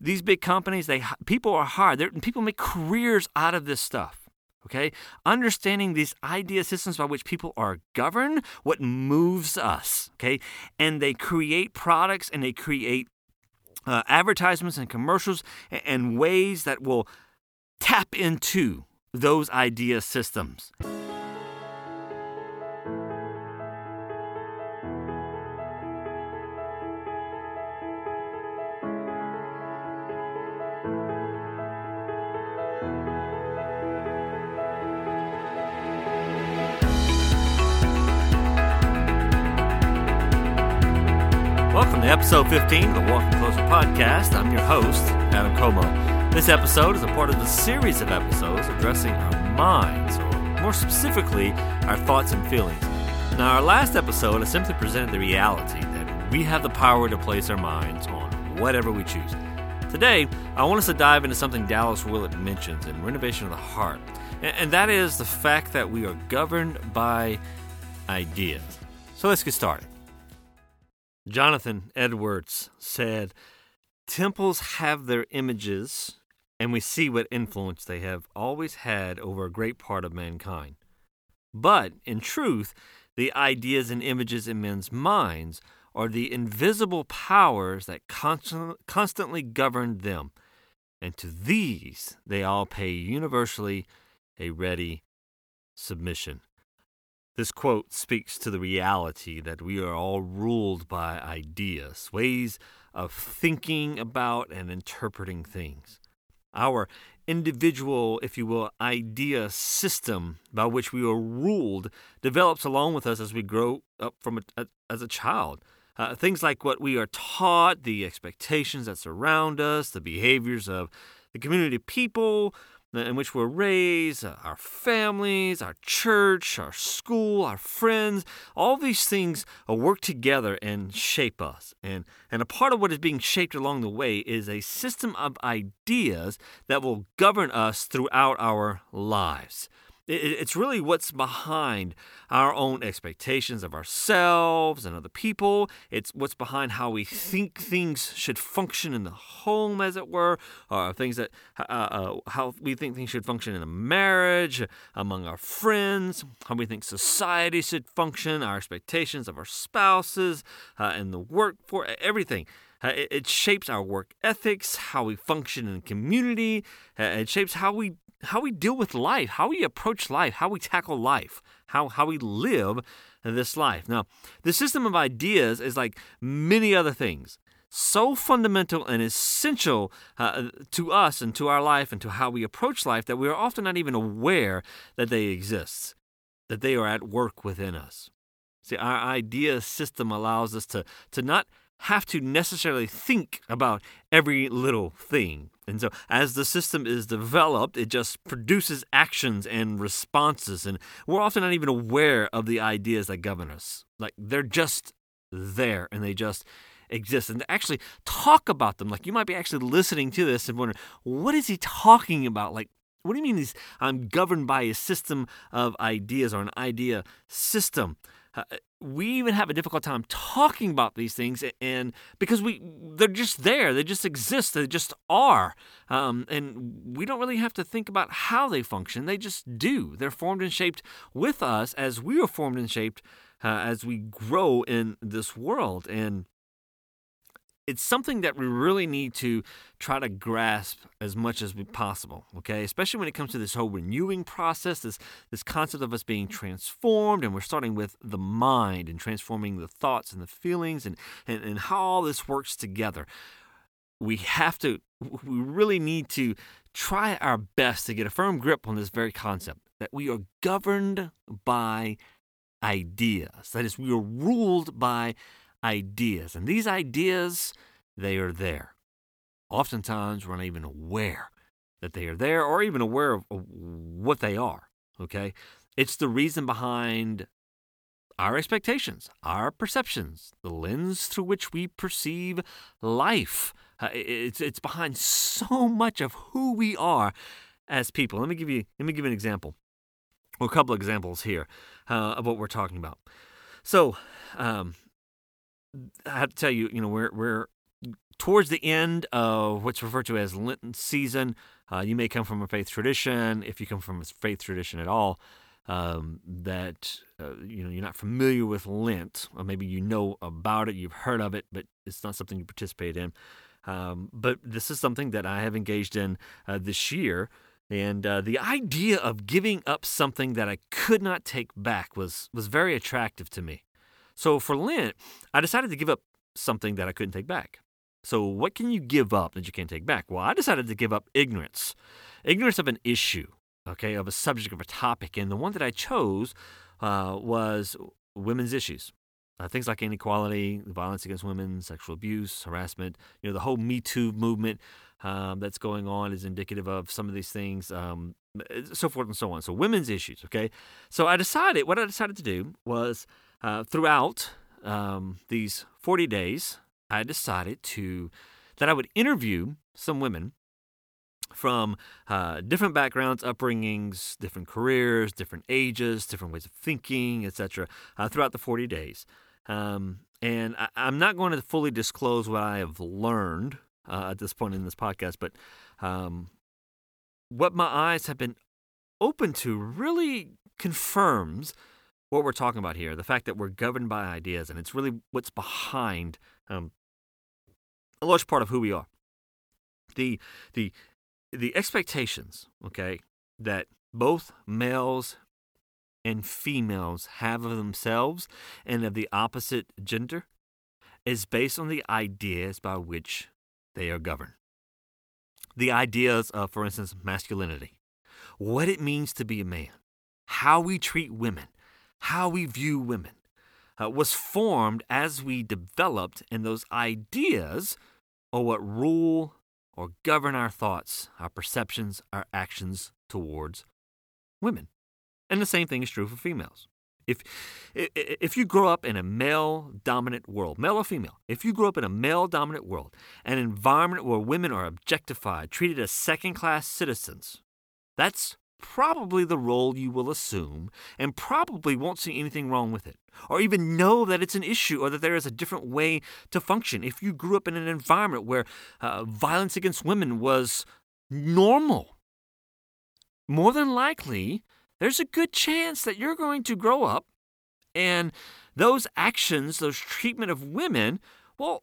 these big companies, they people are hard. They're, people make careers out of this stuff. Okay, understanding these idea systems by which people are governed, what moves us. Okay, and they create products and they create uh, advertisements and commercials and, and ways that will tap into those idea systems. Episode 15 of the Walking Closer podcast. I'm your host, Adam Como. This episode is a part of the series of episodes addressing our minds, or more specifically, our thoughts and feelings. Now, our last episode, I simply presented the reality that we have the power to place our minds on whatever we choose. Today, I want us to dive into something Dallas Willard mentions in Renovation of the Heart, and that is the fact that we are governed by ideas. So let's get started. Jonathan Edwards said, Temples have their images, and we see what influence they have always had over a great part of mankind. But, in truth, the ideas and images in men's minds are the invisible powers that constant, constantly govern them, and to these they all pay universally a ready submission. This quote speaks to the reality that we are all ruled by ideas, ways of thinking about and interpreting things. Our individual, if you will, idea system by which we are ruled develops along with us as we grow up from a, a, as a child. Uh, things like what we are taught, the expectations that surround us, the behaviors of the community people, in which we're raised, our families, our church, our school, our friends, all these things work together and shape us. And, and a part of what is being shaped along the way is a system of ideas that will govern us throughout our lives. It's really what's behind our own expectations of ourselves and other people. It's what's behind how we think things should function in the home, as it were, or things that uh, uh, how we think things should function in a marriage, among our friends, how we think society should function, our expectations of our spouses, uh, and the workforce, everything. Uh, it, it, shapes our work ethics, how we function in community. Uh, it shapes how we how we deal with life, how we approach life, how we tackle life, how, how we live this life. Now, the system of ideas is like many other things, so fundamental and essential uh, to us and to our life and to how we approach life that we are often not even aware that they exist, that they are at work within us. See, our idea system allows us to, to not have to necessarily think about every little thing. And so, as the system is developed, it just produces actions and responses. And we're often not even aware of the ideas that govern us. Like, they're just there and they just exist. And actually talk about them, like, you might be actually listening to this and wondering, what is he talking about? Like, what do you mean he's, I'm governed by a system of ideas or an idea system? Uh, we even have a difficult time talking about these things and because we they're just there they just exist they just are. Um, and we don't really have to think about how they function they just do. They're formed and shaped with us as we are formed and shaped uh, as we grow in this world. And it's something that we really need to try to grasp as much as possible okay? Especially when it comes to this whole renewing process this this concept of us being transformed and we're starting with the mind and transforming the thoughts and the feelings and and, and how all this works together. We have to we really need to try our best to get a firm grip on this very concept that we are governed by ideas. That is we are ruled by ideas. And these ideas, they are there. Oftentimes, we're not even aware that they are there or even aware of, what they are. Okay? It's the reason behind our expectations, our perceptions, the lens through which we perceive life. Uh, it's, it's behind so much of who we are as people. Let me give you, let me give you an example, or a couple examples here uh, of what we're talking about. So, um, I have to tell you, you know, we're we're towards the end of what's referred to as Lenten season. Uh, you may come from a faith tradition, if you come from a faith tradition at all, um, that uh, you know you're not familiar with Lent, or maybe you know about it, you've heard of it, but it's not something you participate in. Um, but this is something that I have engaged in uh, this year, and uh, the idea of giving up something that I could not take back was was very attractive to me. So for Lent, I decided to give up something that I couldn't take back. So, what can you give up that you can't take back? Well, I decided to give up ignorance. Ignorance of an issue, okay, of a subject, of a topic. And the one that I chose uh, was women's issues. Uh, things like inequality, violence against women, sexual abuse, harassment. You know, the whole Me Too movement um, that's going on is indicative of some of these things, um, so forth and so on. So, women's issues, okay? So, I decided, what I decided to do was uh, throughout um, these 40 days, I decided to that I would interview some women from uh, different backgrounds, upbringings, different careers, different ages, different ways of thinking, etc., uh, throughout the 40 days. Um, and I, am not going to fully disclose what I have learned uh, at this point in this podcast, but um, what my eyes have been open to really confirms what we're talking about here the fact that we're governed by ideas, and it's really what's behind um, a large part of who we are. The the the expectations, okay, that both males and females have of themselves and of the opposite gender is based on the ideas by which they are governed. The ideas of, for instance, masculinity, what it means to be a man, how we treat women, how we view women, uh, was formed as we developed, and those ideas are what rule or govern our thoughts, our perceptions, our actions towards women. And the same thing is true for females. If, if you grow up in a male dominant world, male or female, if you grow up in a male dominant world, an environment where women are objectified, treated as second class citizens, that's probably the role you will assume and probably won't see anything wrong with it or even know that it's an issue or that there is a different way to function. If you grew up in an environment where uh, violence against women was normal, more than likely, there's a good chance that you're going to grow up and those actions, those treatment of women, well,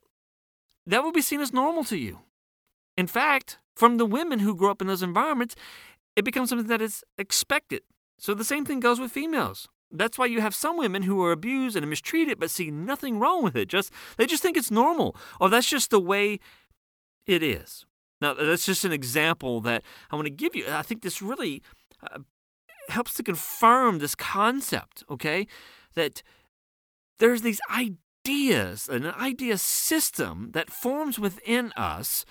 that will be seen as normal to you. In fact, from the women who grow up in those environments, it becomes something that is expected. So the same thing goes with females. That's why you have some women who are abused and mistreated but see nothing wrong with it. Just they just think it's normal or that's just the way it is. Now that's just an example that I want to give you. I think this really uh, helps to confirm this concept, okay? That there's these ideas, an idea system that forms within us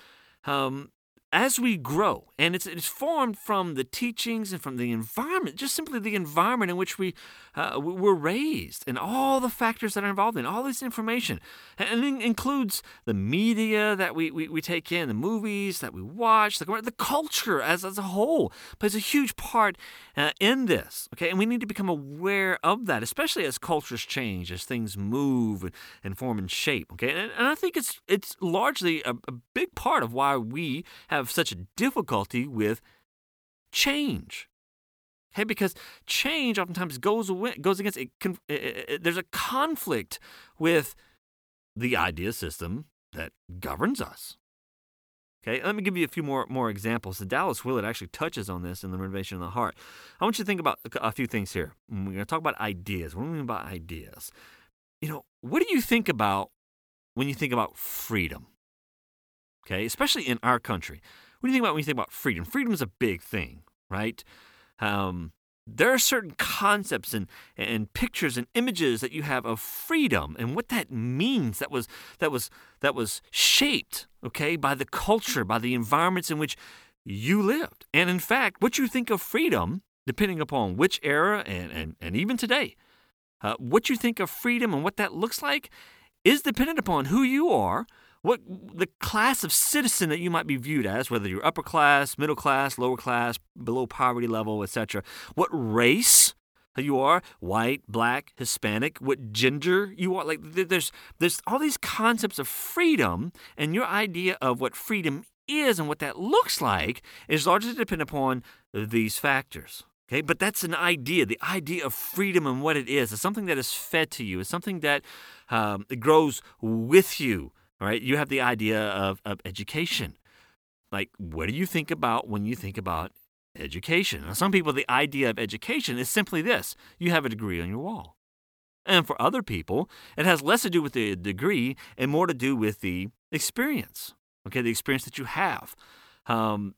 um, as we grow, and it's, it's formed from the teachings and from the environment, just simply the environment in which we uh, were raised, and all the factors that are involved in all this information, and it includes the media that we, we, we take in, the movies that we watch, the, the culture as, as a whole plays a huge part uh, in this. Okay, and we need to become aware of that, especially as cultures change, as things move and, and form and shape. Okay, and, and I think it's it's largely a, a big part of why we have have such difficulty with change. Okay, because change oftentimes goes away, goes against it, it, it, there's a conflict with the idea system that governs us. Okay, let me give you a few more more examples. The Dallas Willard actually touches on this in the Renovation of the Heart. I want you to think about a few things here. Mm, we're going to talk about ideas. What do we mean by ideas? You know, what do you think about when you think about freedom? Okay, especially in our country. What do you think about when you think about freedom? Freedom is a big thing, right? Um, there are certain concepts and, and pictures and images that you have of freedom and what that means that was that was that was shaped okay by the culture by the environments in which you lived and in fact what you think of freedom depending upon which era and, and, and even today uh, what you think of freedom and what that looks like is dependent upon who you are what the class of citizen that you might be viewed as, whether you're upper class, middle class, lower class, below poverty level, etc. What race you are, white, black, Hispanic, what gender you are. Like there's there's all these concepts of freedom, and your idea of what freedom is and what that looks like is largely dependent upon these factors. Okay, but that's an idea. The idea of freedom and what it is is something that is fed to you. It's something that um, grows with you. All right, you have the idea of, of education. Like, what do you think about when you think about education? Now, some people, the idea of education is simply this: you have a degree on your wall. And for other people, it has less to do with the degree and more to do with the experience. Okay, the experience that you have, um,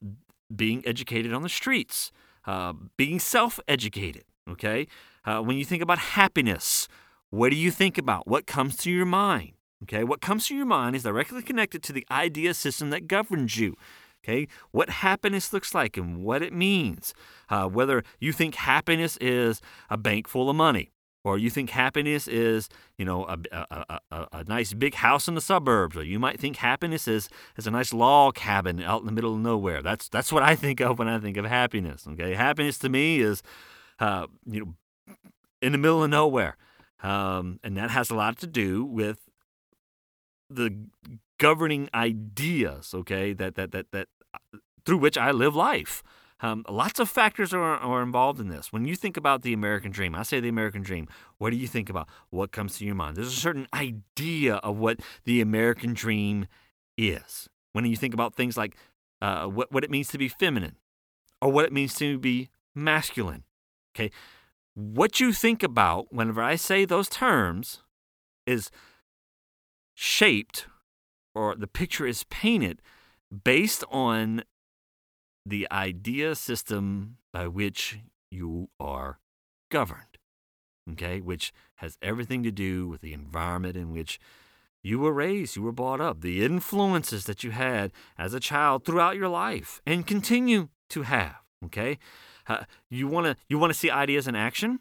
being educated on the streets uh, being self educated. Okay. Uh, when you think about happiness, what do you think about? What comes to your mind? Okay. What comes to your mind is directly connected to the idea system that governs you. Okay. What happiness looks like and what it means. Uh, whether you think happiness is a bank full of money or you think happiness is, you know, a, a, a, a, nice big house in the suburbs, or you might think happiness is, is a nice log cabin out in the middle of nowhere. That's that's what I think of when I think of happiness. Okay, happiness to me is, uh, you know, in the middle of nowhere, um, and that has a lot to do with the governing ideas. Okay, that that that that through which I live life. Um, lots of factors are, are involved in this. When you think about the American dream, I say the American dream, what do you think about? What comes to your mind? There's a certain idea of what the American dream is. When you think about things like uh, what, what it means to be feminine or what it means to be masculine, okay? What you think about whenever I say those terms is shaped or the picture is painted based on the idea system by which you are governed, okay, which has everything to do with the environment in which you were raised, you were brought up, the influences that you had as a child throughout your life and continue to have, okay? Uh, you want to you want to see ideas in action?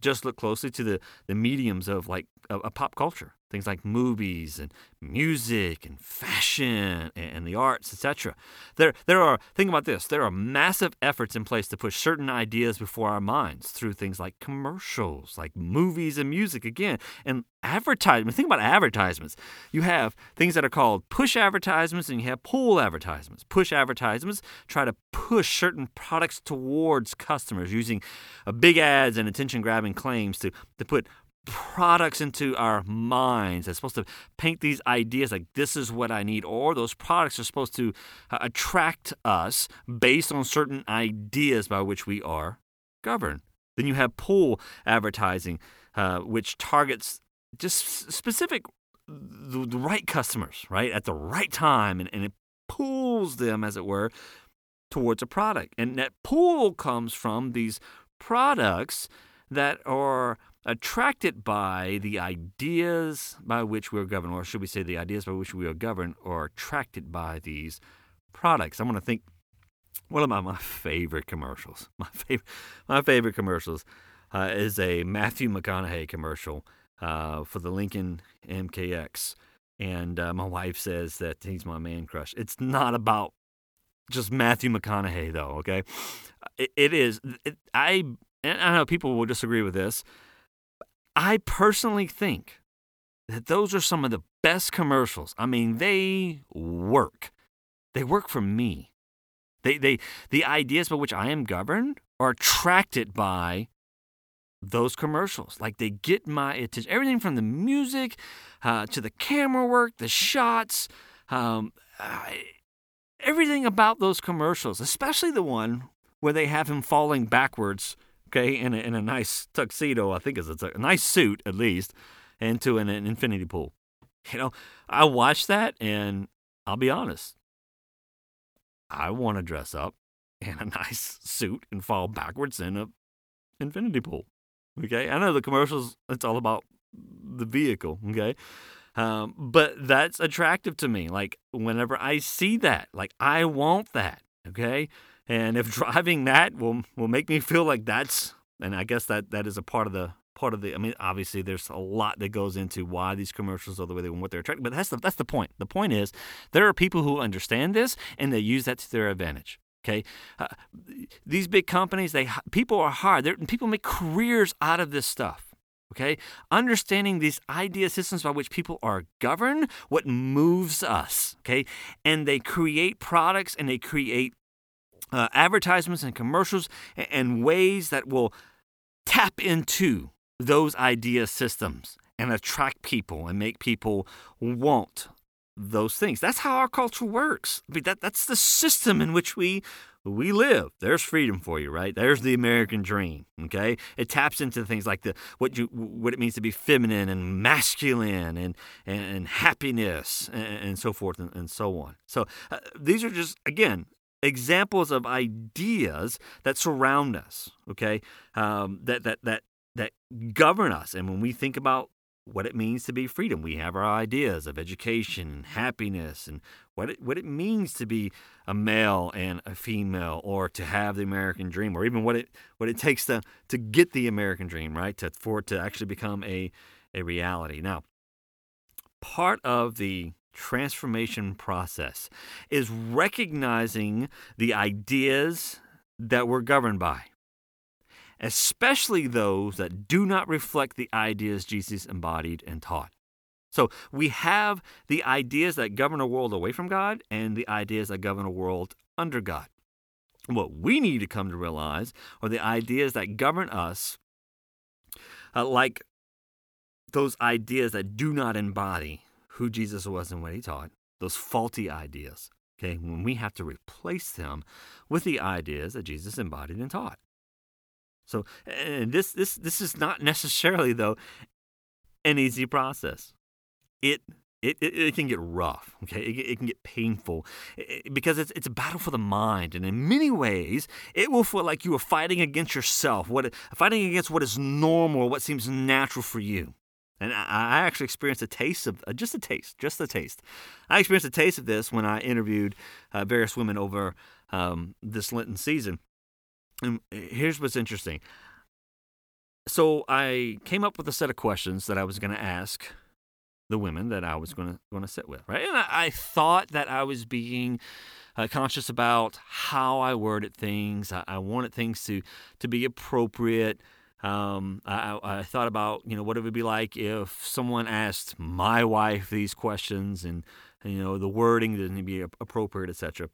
Just look closely to the, the mediums of like a, a pop culture things like movies and music and fashion and the arts, etc. There, there are, think about this, there are massive efforts in place to push certain ideas before our minds through things like commercials, like movies and music, again, and advertisements. Think about advertisements. You have things that are called push advertisements and you have pull advertisements. Push advertisements try to push certain products towards customers using uh, big ads and attention grabbing claims to, to put products into our minds that's supposed to paint these ideas like this is what I need, or those products are supposed to uh, attract us based on certain ideas by which we are governed. Then you have pull advertising, uh, which targets just specific, the, the, right customers, right, at the right time, and, and it pulls them, as it were, towards a product. And that pull comes from these products that are attracted by the ideas by which we're governed, or should we say the ideas by which we are governed, or attracted by these products. I'm going to think one of my, my favorite commercials. My favorite, my favorite commercials uh, is a Matthew McConaughey commercial uh, for the Lincoln MKX, and uh, my wife says that he's my man crush. It's not about just Matthew McConaughey, though. Okay, it, it is. It, I I know people will disagree with this. I personally think that those are some of the best commercials. I mean, they work. They work for me. They, they, the ideas by which I am governed are attracted by those commercials. Like they get my attention. Everything from the music uh, to the camera work, the shots, um, everything about those commercials, especially the one where they have him falling backwards okay, in a, in a nice tuxedo, I think it's a, nice suit at least, into an, an infinity pool. You know, I watched that and I'll be honest, I want to dress up in a nice suit and fall backwards in a infinity pool. Okay, I know the commercials. It's all about the vehicle. Okay, um, but that's attractive to me. Like whenever I see that, like I want that. Okay, and if driving that will will make me feel like that's and I guess that that is a part of the part of the I mean obviously there's a lot that goes into why these commercials are the way they and what they're attracting but that's the that's the point. The point is there are people who understand this and they use that to their advantage. Okay, uh, these big companies, they people are hard. They're, people make careers out of this stuff. Okay, understanding these idea systems by which people are governed, what moves us. Okay, and they create products and they create uh, advertisements and commercials and, ways that will tap into those idea systems and attract people and make people want those things. That's how our culture works. I mean, that, that's the system in which we we live. There's freedom for you, right? There's the American dream. Okay, it taps into things like the what you what it means to be feminine and masculine and and, and happiness and, and, so forth and, and so on. So uh, these are just again examples of ideas that surround us. Okay, um, that that that that govern us. And when we think about what it means to be freedom. We have our ideas of education and happiness and what it, what it means to be a male and a female or to have the American dream or even what it what it takes to to get the American dream, right? To for it to actually become a a reality. Now, part of the transformation process is recognizing the ideas that we're governed by especially those that do not reflect the ideas Jesus embodied and taught. So we have the ideas that govern a world away from God and the ideas that govern a world under God. What we need to come to realize are the ideas that govern us, uh, like those ideas that do not embody who Jesus was and what he taught, those faulty ideas. Okay, when we have to replace them with the ideas that Jesus embodied and taught. So and this this this is not necessarily though an easy process. It it, it, it, can get rough, okay? It, it can get painful because it's, it's a battle for the mind. And in many ways, it will feel like you are fighting against yourself, what, fighting against what is normal, what seems natural for you. And I, actually experienced a taste of, uh, just a taste, just a taste. I experienced a taste of this when I interviewed uh, various women over um, this Lenten season. And here's what's interesting. So I came up with a set of questions that I was going to ask the women that I was going to going to sit with, right? And I, I thought that I was being uh, conscious about how I worded things. I, I wanted things to to be appropriate. Um, I, I, thought about you know what it would be like if someone asked my wife these questions, and, you know the wording didn't be appropriate, etc.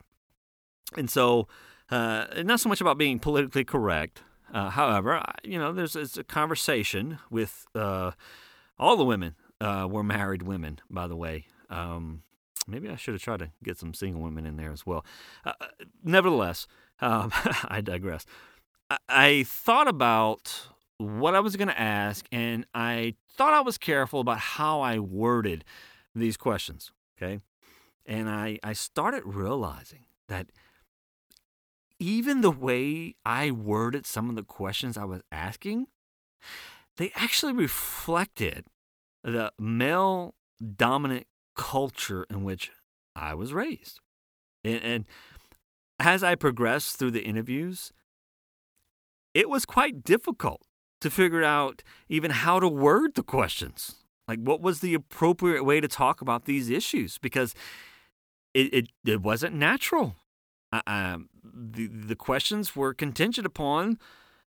And so uh, not so much about being politically correct. Uh, however, you know, there's, there's, a conversation with uh, all the women uh, were married women, by the way. Um, maybe I should have tried to get some single women in there as well. Uh, uh, nevertheless, um, I digress. I, I thought about what I was going to ask, and I thought I was careful about how I worded these questions. Okay. And I, I started realizing that even the way I worded some of the questions I was asking, they actually reflected the male dominant culture in which I was raised. And, and, as I progressed through the interviews, it was quite difficult to figure out even how to word the questions. Like, what was the appropriate way to talk about these issues? Because it, it, it wasn't natural um, the the questions were contingent upon.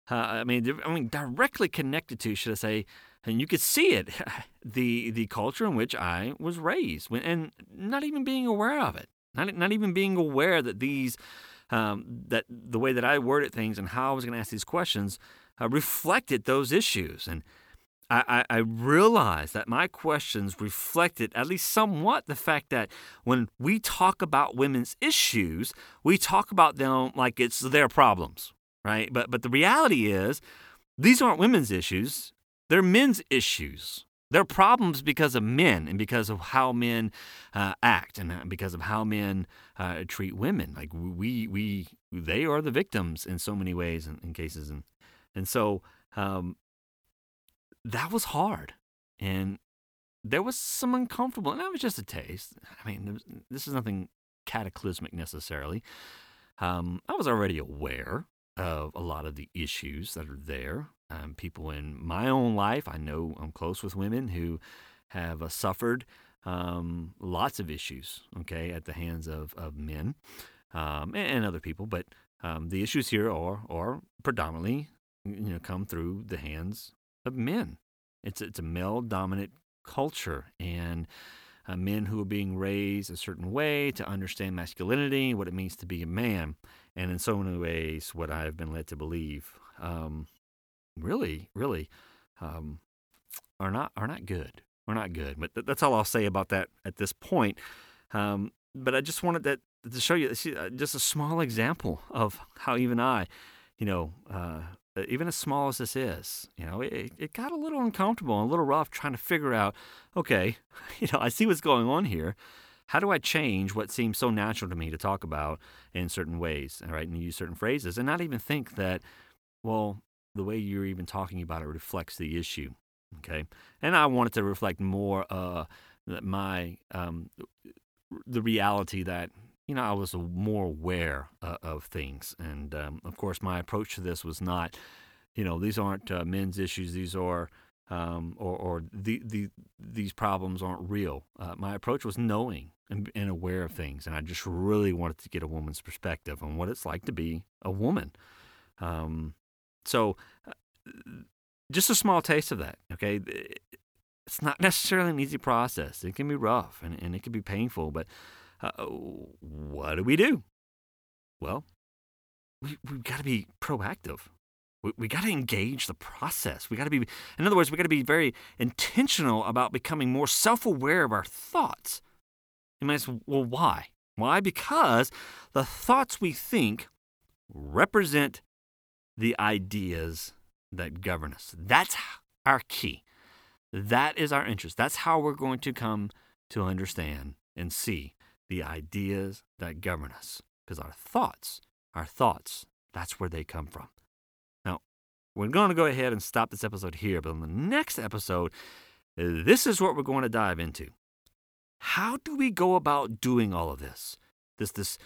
Uh, I mean, I mean, directly connected to, should I say, and you could see it, the the culture in which I was raised, and not even being aware of it, not not even being aware that these, um, that the way that I worded things and how I was going to ask these questions uh, reflected those issues, and I, I, realized that my questions reflected, at least somewhat, the fact that when we talk about women's issues, we talk about them like it's their problems, right? But but the reality is, these aren't women's issues; they're men's issues. They're problems because of men and because of how men uh, act and uh, because of how men uh, treat women. Like we we they are the victims in so many ways and cases, and and so. Um, that was hard. And there was some uncomfortable, and that was just a taste. I mean, was, this is nothing cataclysmic necessarily. Um, I was already aware of a lot of the issues that are there. Um, people in my own life, I know I'm close with women who have uh, suffered um, lots of issues, okay, at the hands of, of men. um, and, and, other people, but um, the issues here are, are predominantly you know, come through the hands of men. It's, it's a male dominant culture, and uh, men who are being raised a certain way to understand masculinity, what it means to be a man, and in so many ways, what I have been led to believe, um, really, really, um, are not are not good. We're not good. But th- that's all I'll say about that at this point. Um, but I just wanted that to show you uh, just a small example of how even I, you know, uh, even as small as this is, you know, it, it got a little uncomfortable and a little rough trying to figure out, okay, you know, I see what's going on here. How do I change what seems so natural to me to talk about in certain ways, right, and use certain phrases, and not even think that, well, the way you're even talking about it reflects the issue, okay? And I wanted to reflect more uh, my um, the reality that you know, I was more aware uh, of things. And um, of course, my approach to this was not, you know, these aren't uh, men's issues. These are, um, or, or the, the, these problems aren't real. Uh, my approach was knowing and, and, aware of things. And I just really wanted to get a woman's perspective on what it's like to be a woman. Um, so, uh, just a small taste of that, okay? It's not necessarily an easy process. It can be rough and, and it can be painful, but uh, what do we do? Well, we, we've got to be proactive. We, we got to engage the process. We got to be, in other words, we got to be very intentional about becoming more self aware of our thoughts. You might say, well, why? Why? Because the thoughts we think represent the ideas that govern us. That's our key. That is our interest. That's how we're going to come to understand and see the ideas that govern us. Because our thoughts, our thoughts, that's where they come from. Now, we're going to go ahead and stop this episode here, but in the next episode, this is what we're going to dive into. How do we go about doing all of this? This, this,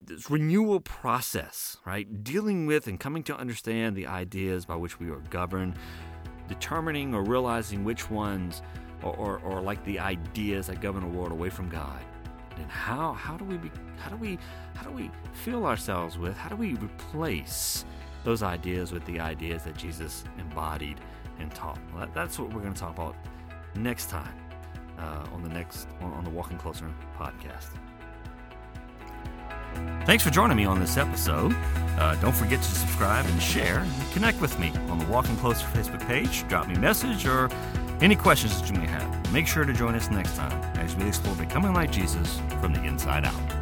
this renewal process, right? Dealing with and coming to understand the ideas by which we are governed, determining or realizing which ones or, or, like the ideas that govern the world away from God and how how do we be, how do we how do we fill ourselves with how do we replace those ideas with the ideas that Jesus embodied and taught well, that's what we're going to talk about next time uh, on the next on, on the Walking Closer podcast Thanks for joining me on this episode. Uh, don't forget to subscribe and share and connect with me on the Walking Closer Facebook page. Drop me a message or any questions that you may have, make sure to join us next time as we explore becoming like Jesus from the inside out.